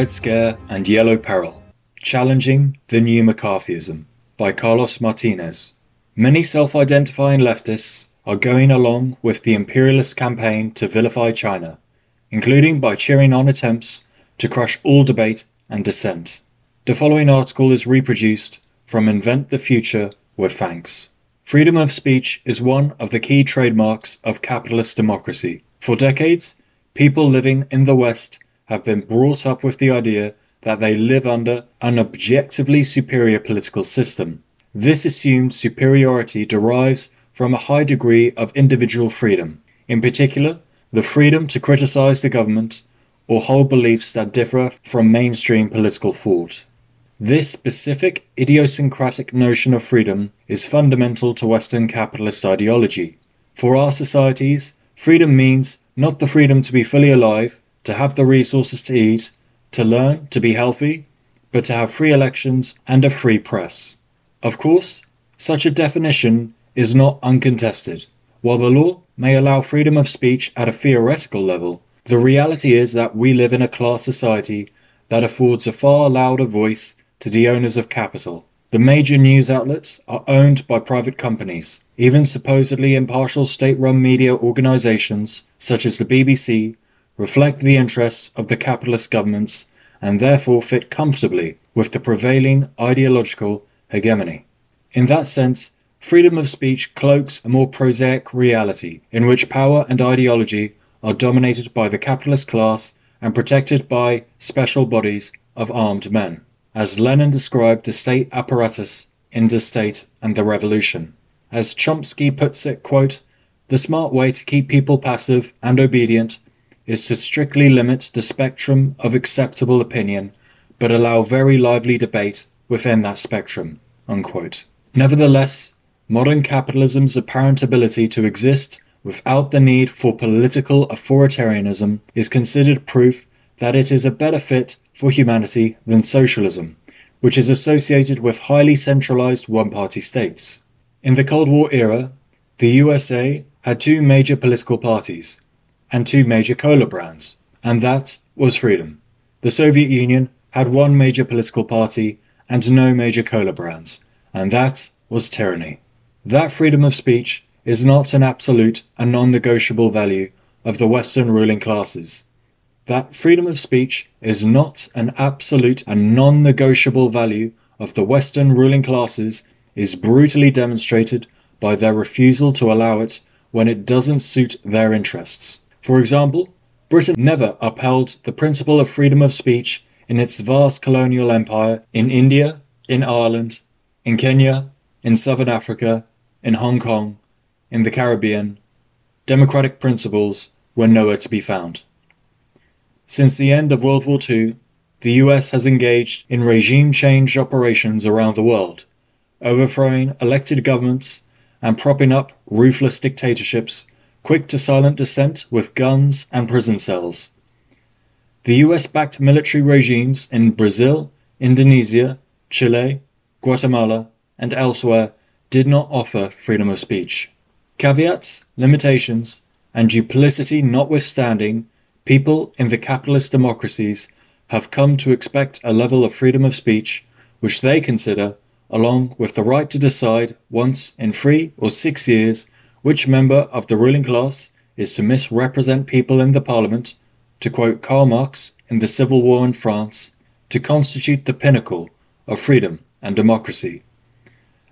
Red Scare and Yellow Peril Challenging the New McCarthyism by Carlos Martinez. Many self identifying leftists are going along with the imperialist campaign to vilify China, including by cheering on attempts to crush all debate and dissent. The following article is reproduced from Invent the Future with thanks. Freedom of speech is one of the key trademarks of capitalist democracy. For decades, people living in the West have been brought up with the idea that they live under an objectively superior political system. This assumed superiority derives from a high degree of individual freedom, in particular, the freedom to criticize the government or hold beliefs that differ from mainstream political thought. This specific idiosyncratic notion of freedom is fundamental to Western capitalist ideology. For our societies, freedom means not the freedom to be fully alive, to have the resources to eat, to learn, to be healthy, but to have free elections and a free press. Of course, such a definition is not uncontested. While the law may allow freedom of speech at a theoretical level, the reality is that we live in a class society that affords a far louder voice to the owners of capital. The major news outlets are owned by private companies. Even supposedly impartial state run media organizations, such as the BBC, reflect the interests of the capitalist governments and therefore fit comfortably with the prevailing ideological hegemony. In that sense, freedom of speech cloaks a more prosaic reality in which power and ideology are dominated by the capitalist class and protected by special bodies of armed men, as Lenin described the state apparatus in The State and the Revolution. As Chomsky puts it, quote, the smart way to keep people passive and obedient is to strictly limit the spectrum of acceptable opinion, but allow very lively debate within that spectrum. Unquote. Nevertheless, modern capitalism's apparent ability to exist without the need for political authoritarianism is considered proof that it is a better fit for humanity than socialism, which is associated with highly centralized one party states. In the Cold War era, the USA had two major political parties and two major cola brands, and that was freedom. The Soviet Union had one major political party and no major cola brands, and that was tyranny. That freedom of speech is not an absolute and non-negotiable value of the Western ruling classes. That freedom of speech is not an absolute and non-negotiable value of the Western ruling classes is brutally demonstrated by their refusal to allow it when it doesn't suit their interests. For example, Britain never upheld the principle of freedom of speech in its vast colonial empire in India, in Ireland, in Kenya, in Southern Africa, in Hong Kong, in the Caribbean. Democratic principles were nowhere to be found. Since the end of World War II, the US has engaged in regime change operations around the world, overthrowing elected governments and propping up ruthless dictatorships quick to silent dissent with guns and prison cells. The US backed military regimes in Brazil, Indonesia, Chile, Guatemala, and elsewhere did not offer freedom of speech. Caveats, limitations, and duplicity notwithstanding, people in the capitalist democracies have come to expect a level of freedom of speech which they consider, along with the right to decide once in three or six years which member of the ruling class is to misrepresent people in the parliament, to quote Karl Marx in the Civil War in France, to constitute the pinnacle of freedom and democracy.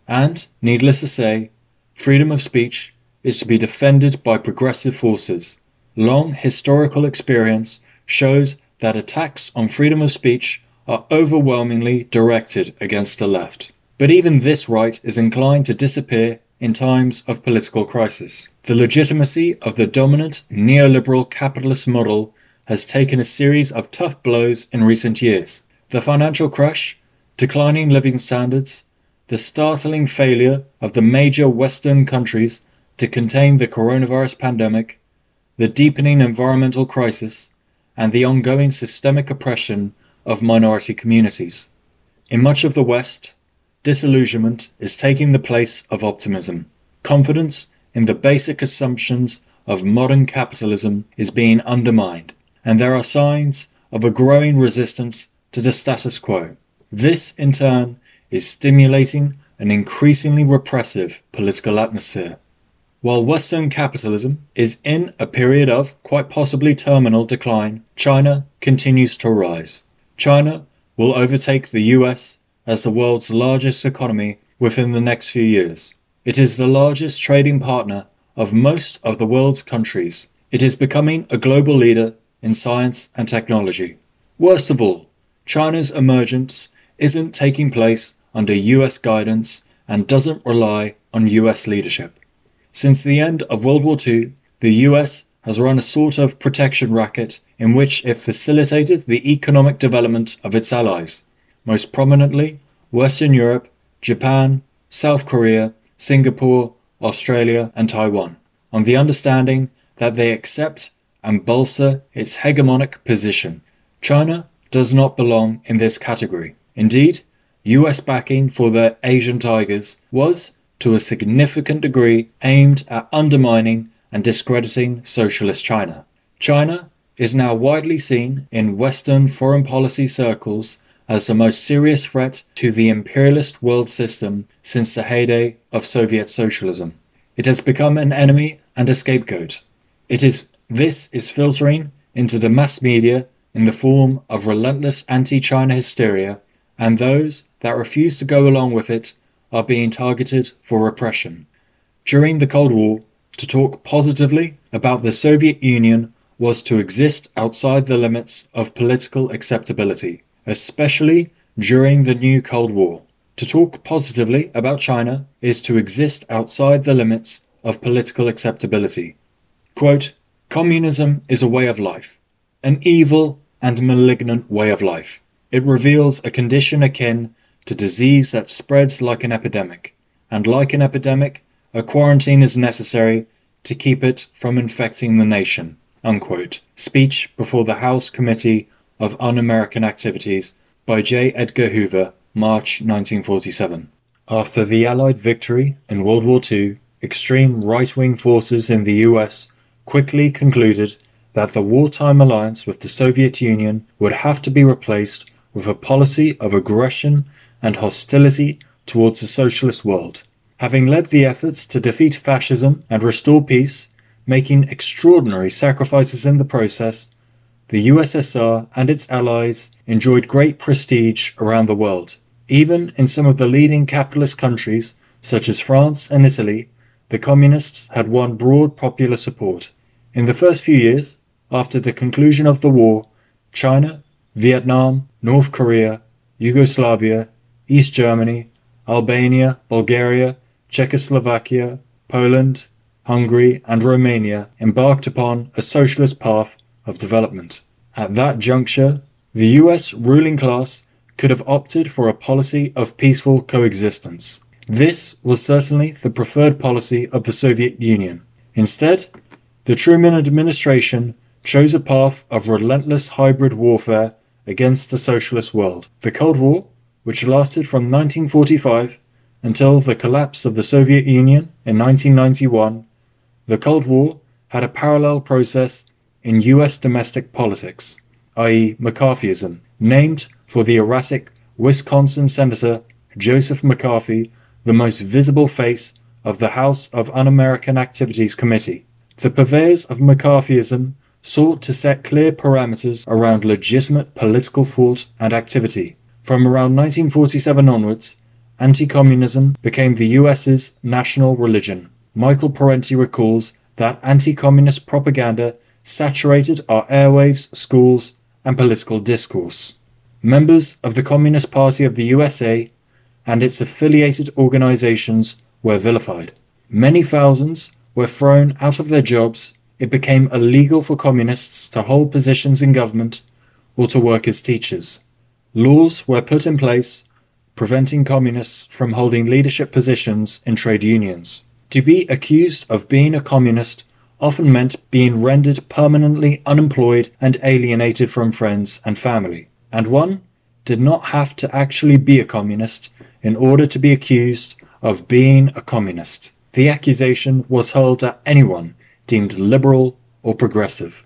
And, needless to say, freedom of speech is to be defended by progressive forces. Long historical experience shows that attacks on freedom of speech are overwhelmingly directed against the left. But even this right is inclined to disappear in times of political crisis. The legitimacy of the dominant neoliberal capitalist model has taken a series of tough blows in recent years. The financial crash, declining living standards, the startling failure of the major Western countries to contain the coronavirus pandemic, the deepening environmental crisis, and the ongoing systemic oppression of minority communities. In much of the West, disillusionment is taking the place of optimism. Confidence in the basic assumptions of modern capitalism is being undermined, and there are signs of a growing resistance to the status quo. This, in turn, is stimulating an increasingly repressive political atmosphere. While Western capitalism is in a period of quite possibly terminal decline, China continues to rise. China will overtake the US as the world's largest economy within the next few years. It is the largest trading partner of most of the world's countries. It is becoming a global leader in science and technology. Worst of all, China's emergence isn't taking place under US guidance and doesn't rely on US leadership. Since the end of World War II, the US has run a sort of protection racket in which it facilitated the economic development of its allies, most prominently Western Europe, Japan, South Korea, Singapore, Australia, and Taiwan, on the understanding that they accept and bolster its hegemonic position. China does not belong in this category. Indeed, US backing for the Asian Tigers was, to a significant degree, aimed at undermining and discrediting socialist China. China is now widely seen in Western foreign policy circles as the most serious threat to the imperialist world system since the heyday of Soviet socialism. It has become an enemy and a scapegoat. It is this is filtering into the mass media in the form of relentless anti-China hysteria, and those that refuse to go along with it are being targeted for repression. During the Cold War, to talk positively about the Soviet Union was to exist outside the limits of political acceptability, especially during the new Cold War. To talk positively about China is to exist outside the limits of political acceptability. Quote, Communism is a way of life, an evil and malignant way of life. It reveals a condition akin to disease that spreads like an epidemic, and like an epidemic, a quarantine is necessary to keep it from infecting the nation. Unquote. Speech before the House Committee of Un-American Activities by J. Edgar Hoover, March 1947. After the Allied victory in World War II, extreme right-wing forces in the US quickly concluded that the wartime alliance with the Soviet Union would have to be replaced with a policy of aggression and hostility towards the socialist world. Having led the efforts to defeat fascism and restore peace, making extraordinary sacrifices in the process, the USSR and its allies enjoyed great prestige around the world. Even in some of the leading capitalist countries, such as France and Italy, the communists had won broad popular support. In the first few years, after the conclusion of the war, China, Vietnam, North Korea, Yugoslavia, East Germany, Albania, Bulgaria, Czechoslovakia, Poland, Hungary, and Romania embarked upon a socialist path of development. At that juncture, the US ruling class could have opted for a policy of peaceful coexistence. This was certainly the preferred policy of the Soviet Union. Instead, the Truman administration chose a path of relentless hybrid warfare against the socialist world. The Cold War, which lasted from 1945 until the collapse of the Soviet Union in 1991, the Cold War had a parallel process in US domestic politics, i.e., McCarthyism, named for the erratic Wisconsin Senator Joseph McCarthy, the most visible face of the House of Un American Activities Committee. The purveyors of McCarthyism sought to set clear parameters around legitimate political thought and activity. From around 1947 onwards, anti-communism became the US's national religion. Michael Parenti recalls that anti-communist propaganda saturated our airwaves, schools, and political discourse. Members of the Communist Party of the USA and its affiliated organizations were vilified. Many thousands were thrown out of their jobs, it became illegal for communists to hold positions in government or to work as teachers. Laws were put in place preventing communists from holding leadership positions in trade unions. To be accused of being a communist often meant being rendered permanently unemployed and alienated from friends and family. And one did not have to actually be a communist in order to be accused of being a communist. The accusation was hurled at anyone deemed liberal or progressive.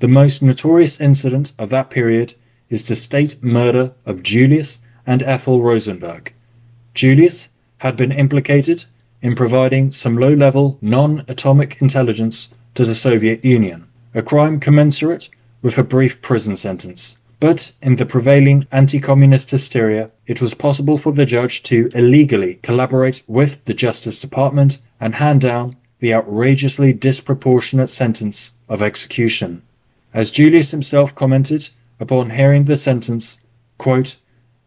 The most notorious incident of that period is the state murder of Julius and Ethel Rosenberg. Julius had been implicated in providing some low level non atomic intelligence to the Soviet Union, a crime commensurate with a brief prison sentence. But in the prevailing anti communist hysteria, it was possible for the judge to illegally collaborate with the Justice Department and hand down the outrageously disproportionate sentence of execution. As Julius himself commented upon hearing the sentence, quote,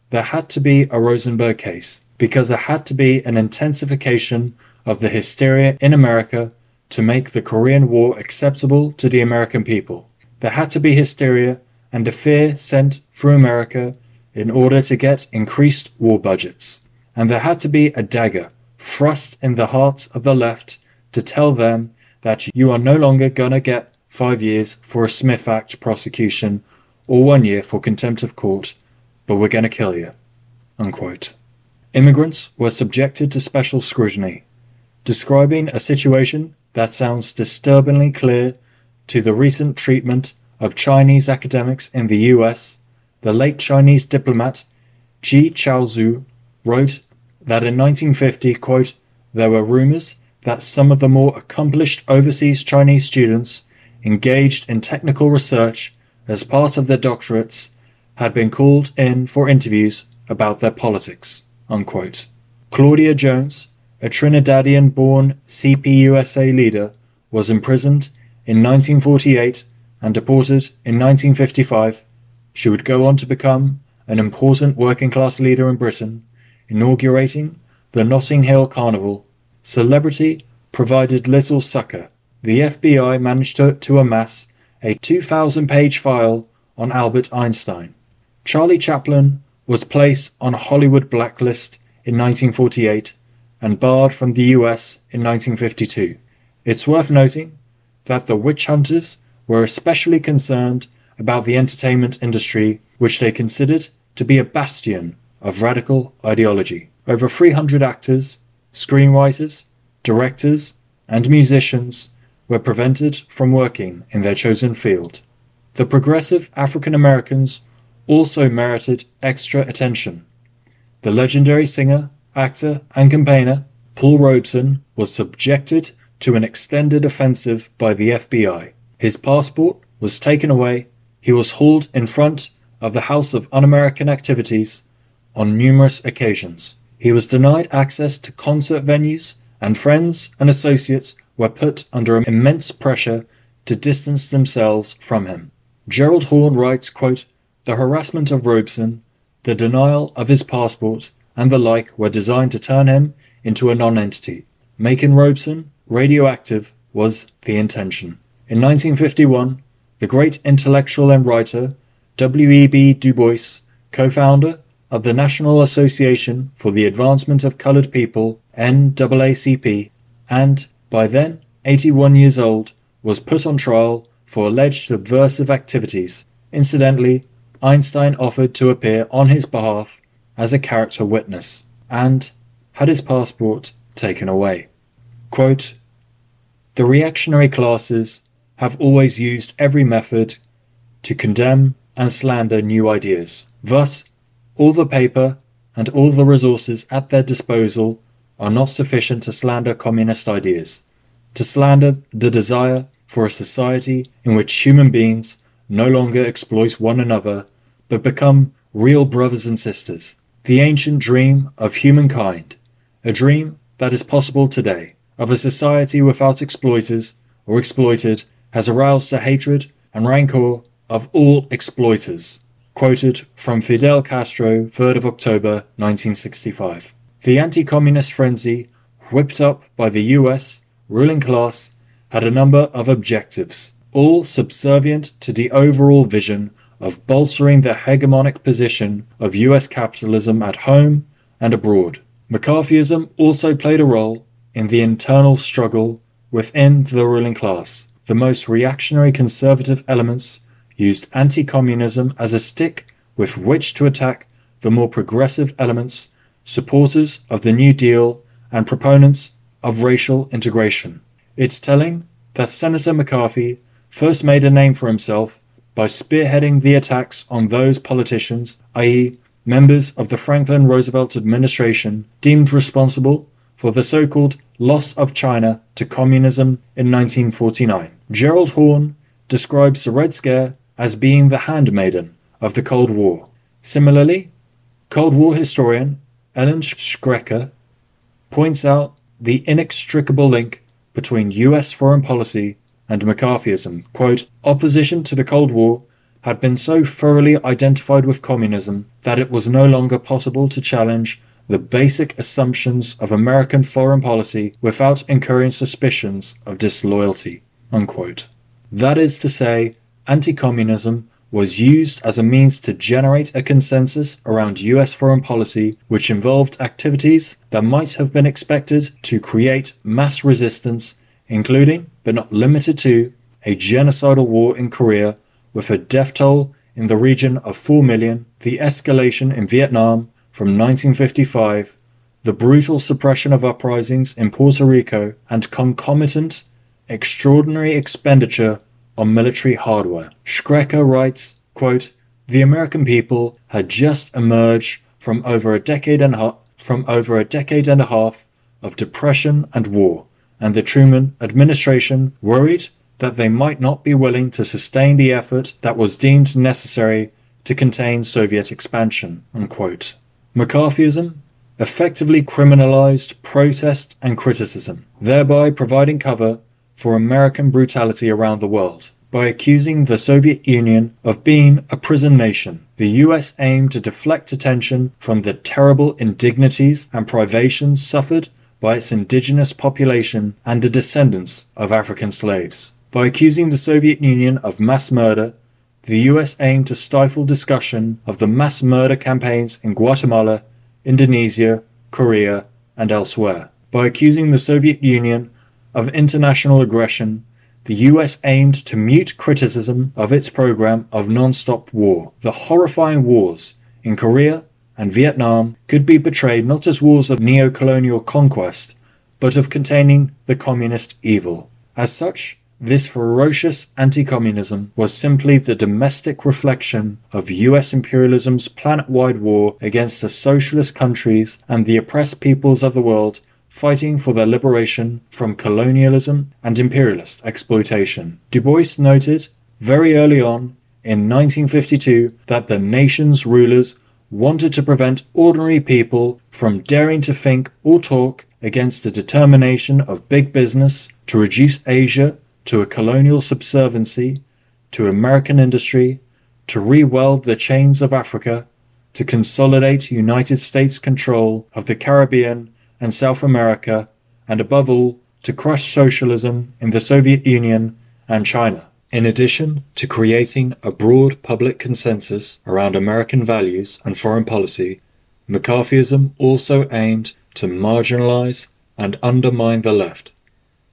there had to be a Rosenberg case because there had to be an intensification of the hysteria in America to make the Korean War acceptable to the American people. There had to be hysteria and a fear sent through America in order to get increased war budgets. And there had to be a dagger thrust in the heart of the left to tell them that you are no longer gonna get five years for a Smith Act prosecution or one year for contempt of court, but we're gonna kill you. Unquote. Immigrants were subjected to special scrutiny, describing a situation that sounds disturbingly clear to the recent treatment of Chinese academics in the US. The late Chinese diplomat Ji Chaozhu wrote that in 1950, quote, there were rumors that some of the more accomplished overseas Chinese students engaged in technical research as part of their doctorates had been called in for interviews about their politics. Unquote. Claudia Jones, a Trinidadian born CPUSA leader, was imprisoned in 1948 and deported in 1955. She would go on to become an important working class leader in Britain, inaugurating the Notting Hill Carnival. Celebrity provided little succor. The FBI managed to, to amass a 2,000 page file on Albert Einstein. Charlie Chaplin was placed on a Hollywood blacklist in 1948 and barred from the US in 1952. It's worth noting that the witch hunters were especially concerned about the entertainment industry, which they considered to be a bastion of radical ideology. Over 300 actors, screenwriters, directors, and musicians were prevented from working in their chosen field. The progressive African Americans also merited extra attention. The legendary singer, actor, and campaigner Paul Robeson was subjected to an extended offensive by the FBI. His passport was taken away. He was hauled in front of the House of Un American Activities on numerous occasions. He was denied access to concert venues, and friends and associates were put under immense pressure to distance themselves from him. Gerald Horne writes, quote, the harassment of Robeson, the denial of his passport, and the like were designed to turn him into a non-entity. Making Robeson radioactive was the intention. In 1951, the great intellectual and writer W.E.B. Du Bois, co-founder of the National Association for the Advancement of Colored People, NAACP, and by then 81 years old, was put on trial for alleged subversive activities. Incidentally, Einstein offered to appear on his behalf as a character witness and had his passport taken away. Quote, the reactionary classes have always used every method to condemn and slander new ideas. Thus, all the paper and all the resources at their disposal are not sufficient to slander communist ideas, to slander the desire for a society in which human beings no longer exploit one another, but become real brothers and sisters. The ancient dream of humankind, a dream that is possible today, of a society without exploiters or exploited, has aroused the hatred and rancor of all exploiters. Quoted from Fidel Castro, 3rd of October 1965. The anti communist frenzy, whipped up by the US ruling class, had a number of objectives all subservient to the overall vision of bolstering the hegemonic position of US capitalism at home and abroad. McCarthyism also played a role in the internal struggle within the ruling class. The most reactionary conservative elements used anti communism as a stick with which to attack the more progressive elements, supporters of the New Deal, and proponents of racial integration. It's telling that Senator McCarthy first made a name for himself by spearheading the attacks on those politicians, i.e., members of the Franklin Roosevelt administration, deemed responsible for the so called loss of China to communism in 1949. Gerald Horne describes the Red Scare as being the handmaiden of the Cold War. Similarly, Cold War historian Ellen Schrecker points out the inextricable link between US foreign policy and McCarthyism. Quote, Opposition to the Cold War had been so thoroughly identified with communism that it was no longer possible to challenge the basic assumptions of American foreign policy without incurring suspicions of disloyalty. Unquote. That is to say, anti communism was used as a means to generate a consensus around US foreign policy which involved activities that might have been expected to create mass resistance, including, but not limited to, a genocidal war in Korea with a death toll in the region of 4 million, the escalation in Vietnam from 1955, the brutal suppression of uprisings in Puerto Rico, and concomitant extraordinary expenditure on military hardware. Schrecker writes, quote, The American people had just emerged from over a decade and a, from over a decade and a half of depression and war, and the Truman administration worried that they might not be willing to sustain the effort that was deemed necessary to contain Soviet expansion. Unquote. McCarthyism effectively criminalized protest and criticism, thereby providing cover for American brutality around the world. By accusing the Soviet Union of being a prison nation, the US aimed to deflect attention from the terrible indignities and privations suffered by its indigenous population and the descendants of African slaves. By accusing the Soviet Union of mass murder, the US aimed to stifle discussion of the mass murder campaigns in Guatemala, Indonesia, Korea, and elsewhere. By accusing the Soviet Union of international aggression, the US aimed to mute criticism of its program of non-stop war. The horrifying wars in Korea and Vietnam could be portrayed not as wars of neo-colonial conquest, but of containing the communist evil. As such, this ferocious anti-communism was simply the domestic reflection of US imperialism's planet-wide war against the socialist countries and the oppressed peoples of the world fighting for their liberation from colonialism and imperialist exploitation. Du Bois noted very early on in 1952 that the nation's rulers wanted to prevent ordinary people from daring to think or talk against the determination of big business to reduce Asia to a colonial subserviency, to American industry, to re-weld the chains of Africa, to consolidate United States control of the Caribbean and South America, and above all, to crush socialism in the Soviet Union and China. In addition to creating a broad public consensus around American values and foreign policy, McCarthyism also aimed to marginalize and undermine the left.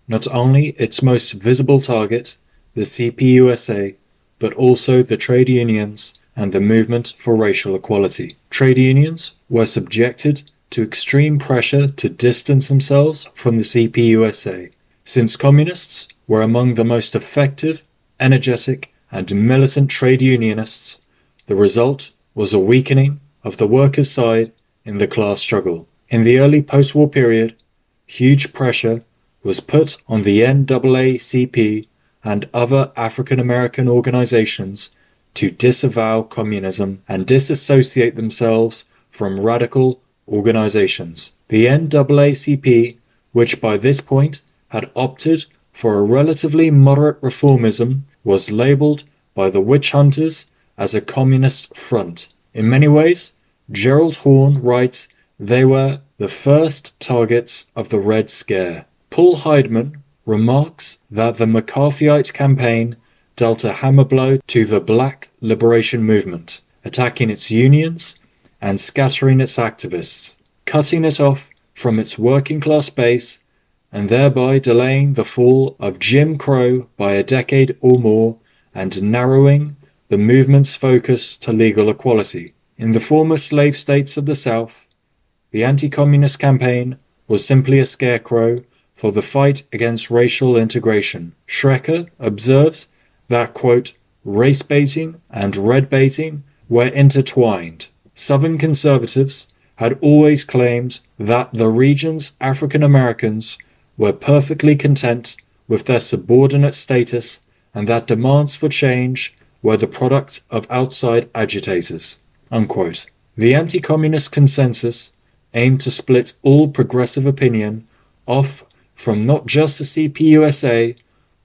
Not only its most visible target, the CPUSA, but also the trade unions and the movement for racial equality. Trade unions were subjected to extreme pressure to distance themselves from the CPUSA, since communists were among the most effective, energetic, and militant trade unionists. The result was a weakening of the workers' side in the class struggle. In the early post-war period, huge pressure was put on the NAACP and other African American organizations to disavow communism and disassociate themselves from radical organizations. The NAACP, which by this point had opted for a relatively moderate reformism, was labeled by the witch hunters as a communist front. In many ways, Gerald Horne writes they were the first targets of the Red Scare. Paul Heideman remarks that the McCarthyite campaign dealt a hammer blow to the black liberation movement, attacking its unions and scattering its activists, cutting it off from its working class base, and thereby delaying the fall of Jim Crow by a decade or more and narrowing the movement's focus to legal equality. In the former slave states of the South, the anti communist campaign was simply a scarecrow for the fight against racial integration. Schrecker observes that, quote, race baiting and red baiting were intertwined. Southern conservatives had always claimed that the region's African Americans were perfectly content with their subordinate status and that demands for change were the product of outside agitators. Unquote. The anti communist consensus aimed to split all progressive opinion off from not just the CPUSA,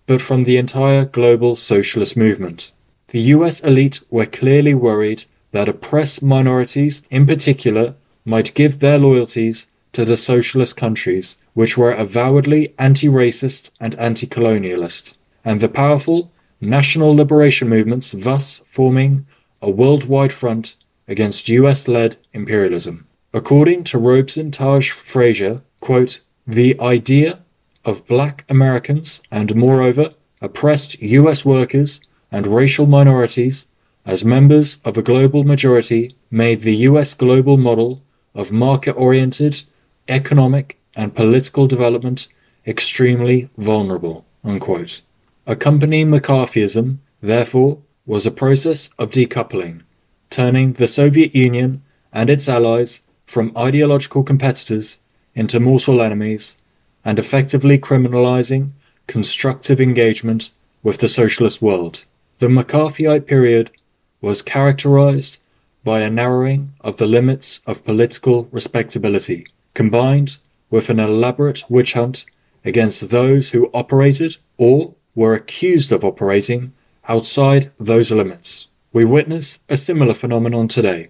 but from the entire global socialist movement. The US elite were clearly worried that oppressed minorities, in particular, might give their loyalties to the socialist countries, which were avowedly anti racist and anti colonialist, and the powerful national liberation movements, thus forming a worldwide front against US led imperialism. According to Robeson Taj Frazier, quote, the idea of black Americans and, moreover, oppressed US workers and racial minorities as members of a global majority made the US global model of market oriented economic and political development extremely vulnerable. Unquote. Accompanying McCarthyism, therefore, was a process of decoupling, turning the Soviet Union and its allies from ideological competitors into mortal enemies and effectively criminalizing constructive engagement with the socialist world. The McCarthyite period was characterized by a narrowing of the limits of political respectability, combined with an elaborate witch hunt against those who operated or were accused of operating outside those limits. We witness a similar phenomenon today,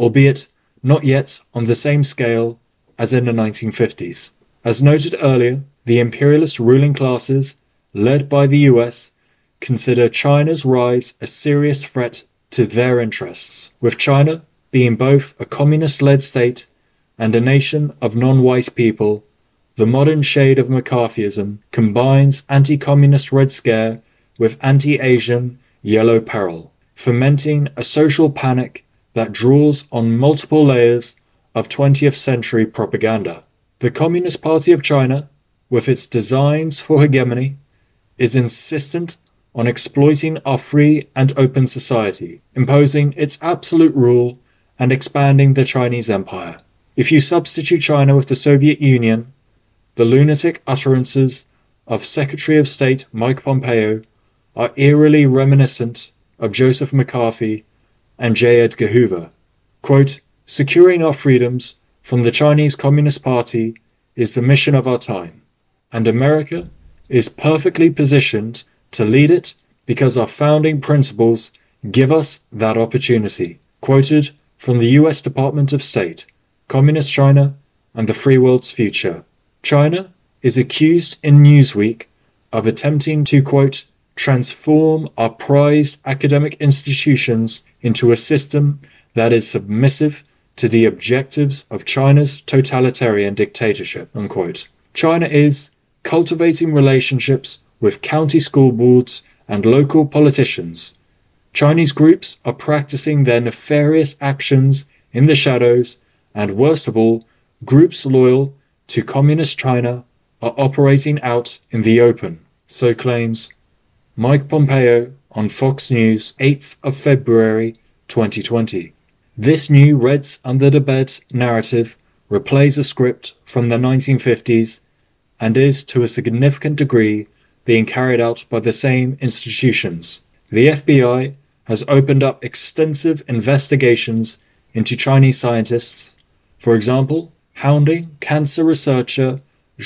albeit not yet on the same scale as in the 1950s. As noted earlier, the imperialist ruling classes, led by the US, consider China's rise a serious threat to their interests, with China being both a communist led state and a nation of non white people. The modern shade of McCarthyism combines anti communist Red Scare with anti Asian Yellow Peril, fomenting a social panic that draws on multiple layers of 20th century propaganda. The Communist Party of China, with its designs for hegemony, is insistent on exploiting our free and open society, imposing its absolute rule and expanding the Chinese empire. If you substitute China with the Soviet Union, the lunatic utterances of Secretary of State Mike Pompeo are eerily reminiscent of Joseph McCarthy and J. Edgar Hoover. Quote, Securing our freedoms from the Chinese Communist Party is the mission of our time, and America is perfectly positioned to lead it because our founding principles give us that opportunity. Quoted from the US Department of State, Communist China and the Free World's Future. China is accused in Newsweek of attempting to, quote, transform our prized academic institutions into a system that is submissive to the objectives of China's totalitarian dictatorship. Unquote. China is cultivating relationships with county school boards and local politicians. Chinese groups are practicing their nefarious actions in the shadows, and worst of all, groups loyal to Communist China are operating out in the open, so claims Mike Pompeo on Fox News 8th of February 2020. This new Reds under the bed narrative replays a script from the 1950s and is to a significant degree being carried out by the same institutions. The FBI has opened up extensive investigations into Chinese scientists, for example, hounding cancer researcher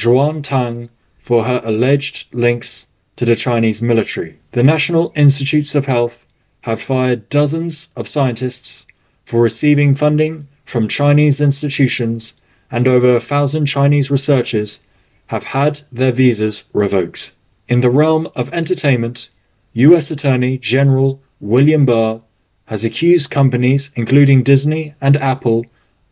Juan Tang for her alleged links to the Chinese military. The National Institutes of Health have fired dozens of scientists for receiving funding from Chinese institutions, and over a thousand Chinese researchers have had their visas revoked. In the realm of entertainment, U.S. Attorney General William Barr has accused companies, including Disney and Apple,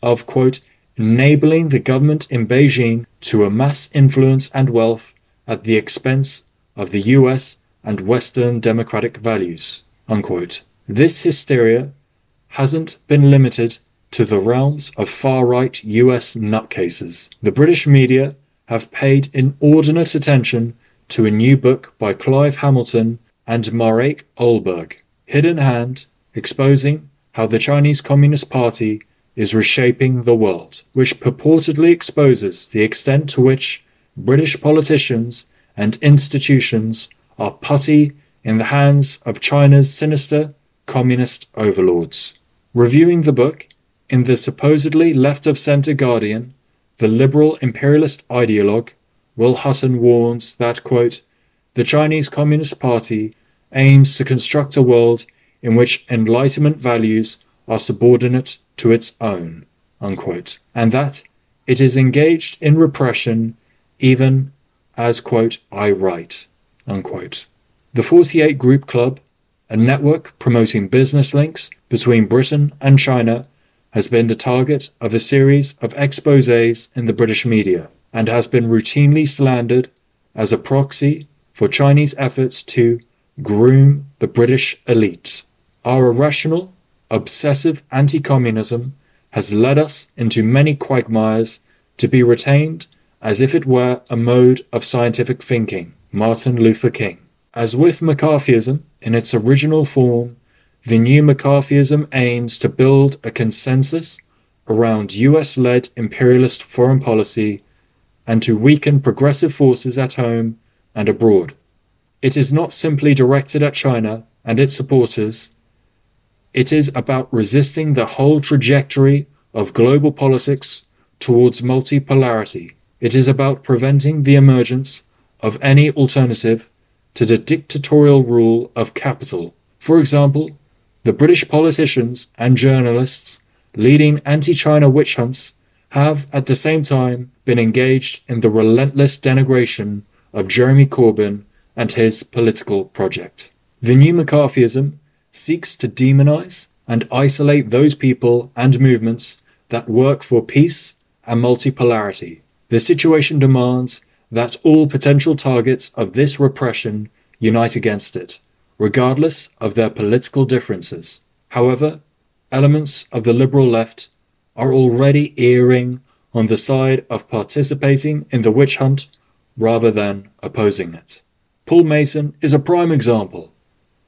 of, quote, enabling the government in Beijing to amass influence and wealth at the expense of the US and Western democratic values, unquote. This hysteria hasn't been limited to the realms of far right US nutcases. The British media have paid inordinate attention to a new book by Clive Hamilton and Mareike Ohlberg. Hidden Hand, exposing how the Chinese Communist Party is reshaping the world, which purportedly exposes the extent to which British politicians and institutions are putty in the hands of China's sinister communist overlords. Reviewing the book, in the supposedly left of centre Guardian, the liberal imperialist ideologue Will Hutton warns that, quote, the Chinese Communist Party aims to construct a world in which Enlightenment values are subordinate to its own, unquote, and that it is engaged in repression even as, quote, I write, unquote. The 48 Group Club, a network promoting business links between Britain and China, has been the target of a series of exposes in the British media and has been routinely slandered as a proxy for Chinese efforts to groom the British elite. Our irrational obsessive anti communism has led us into many quagmires to be retained as if it were a mode of scientific thinking. Martin Luther King. As with McCarthyism in its original form, the new McCarthyism aims to build a consensus around US led imperialist foreign policy and to weaken progressive forces at home and abroad. It is not simply directed at China and its supporters, it is about resisting the whole trajectory of global politics towards multipolarity. It is about preventing the emergence of any alternative to the dictatorial rule of capital. For example, the British politicians and journalists leading anti China witch hunts have at the same time been engaged in the relentless denigration of Jeremy Corbyn and his political project. The new McCarthyism seeks to demonize and isolate those people and movements that work for peace and multipolarity. The situation demands that all potential targets of this repression unite against it, regardless of their political differences. However, elements of the liberal left are already erring on the side of participating in the witch hunt rather than opposing it. Paul Mason is a prime example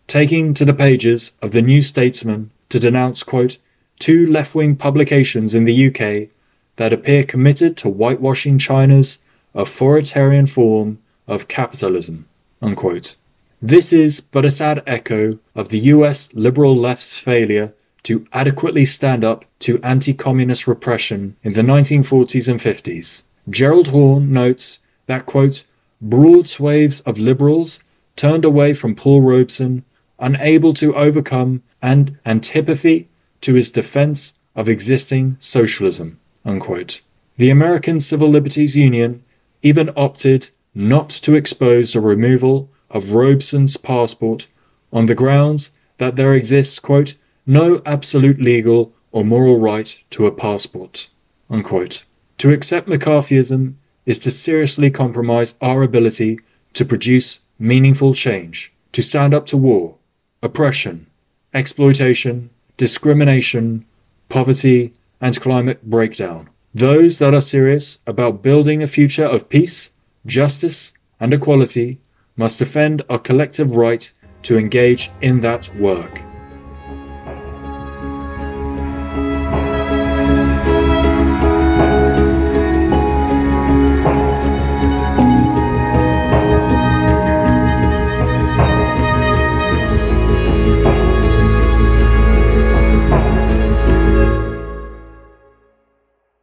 taking to the pages of the New Statesman to denounce, quote, two left wing publications in the UK that appear committed to whitewashing China's authoritarian form of capitalism. Unquote. This is but a sad echo of the US liberal left's failure to adequately stand up to anti communist repression in the 1940s and 50s. Gerald Horne notes that, quote, broad swathes of liberals turned away from Paul Robeson unable to overcome and antipathy to his defense of existing socialism. Unquote. The American Civil Liberties Union even opted not to expose the removal of Robeson's passport on the grounds that there exists, quote, no absolute legal or moral right to a passport. Unquote. To accept McCarthyism is to seriously compromise our ability to produce meaningful change, to stand up to war, oppression, exploitation, discrimination, poverty, and climate breakdown. Those that are serious about building a future of peace, justice, and equality must defend our collective right to engage in that work.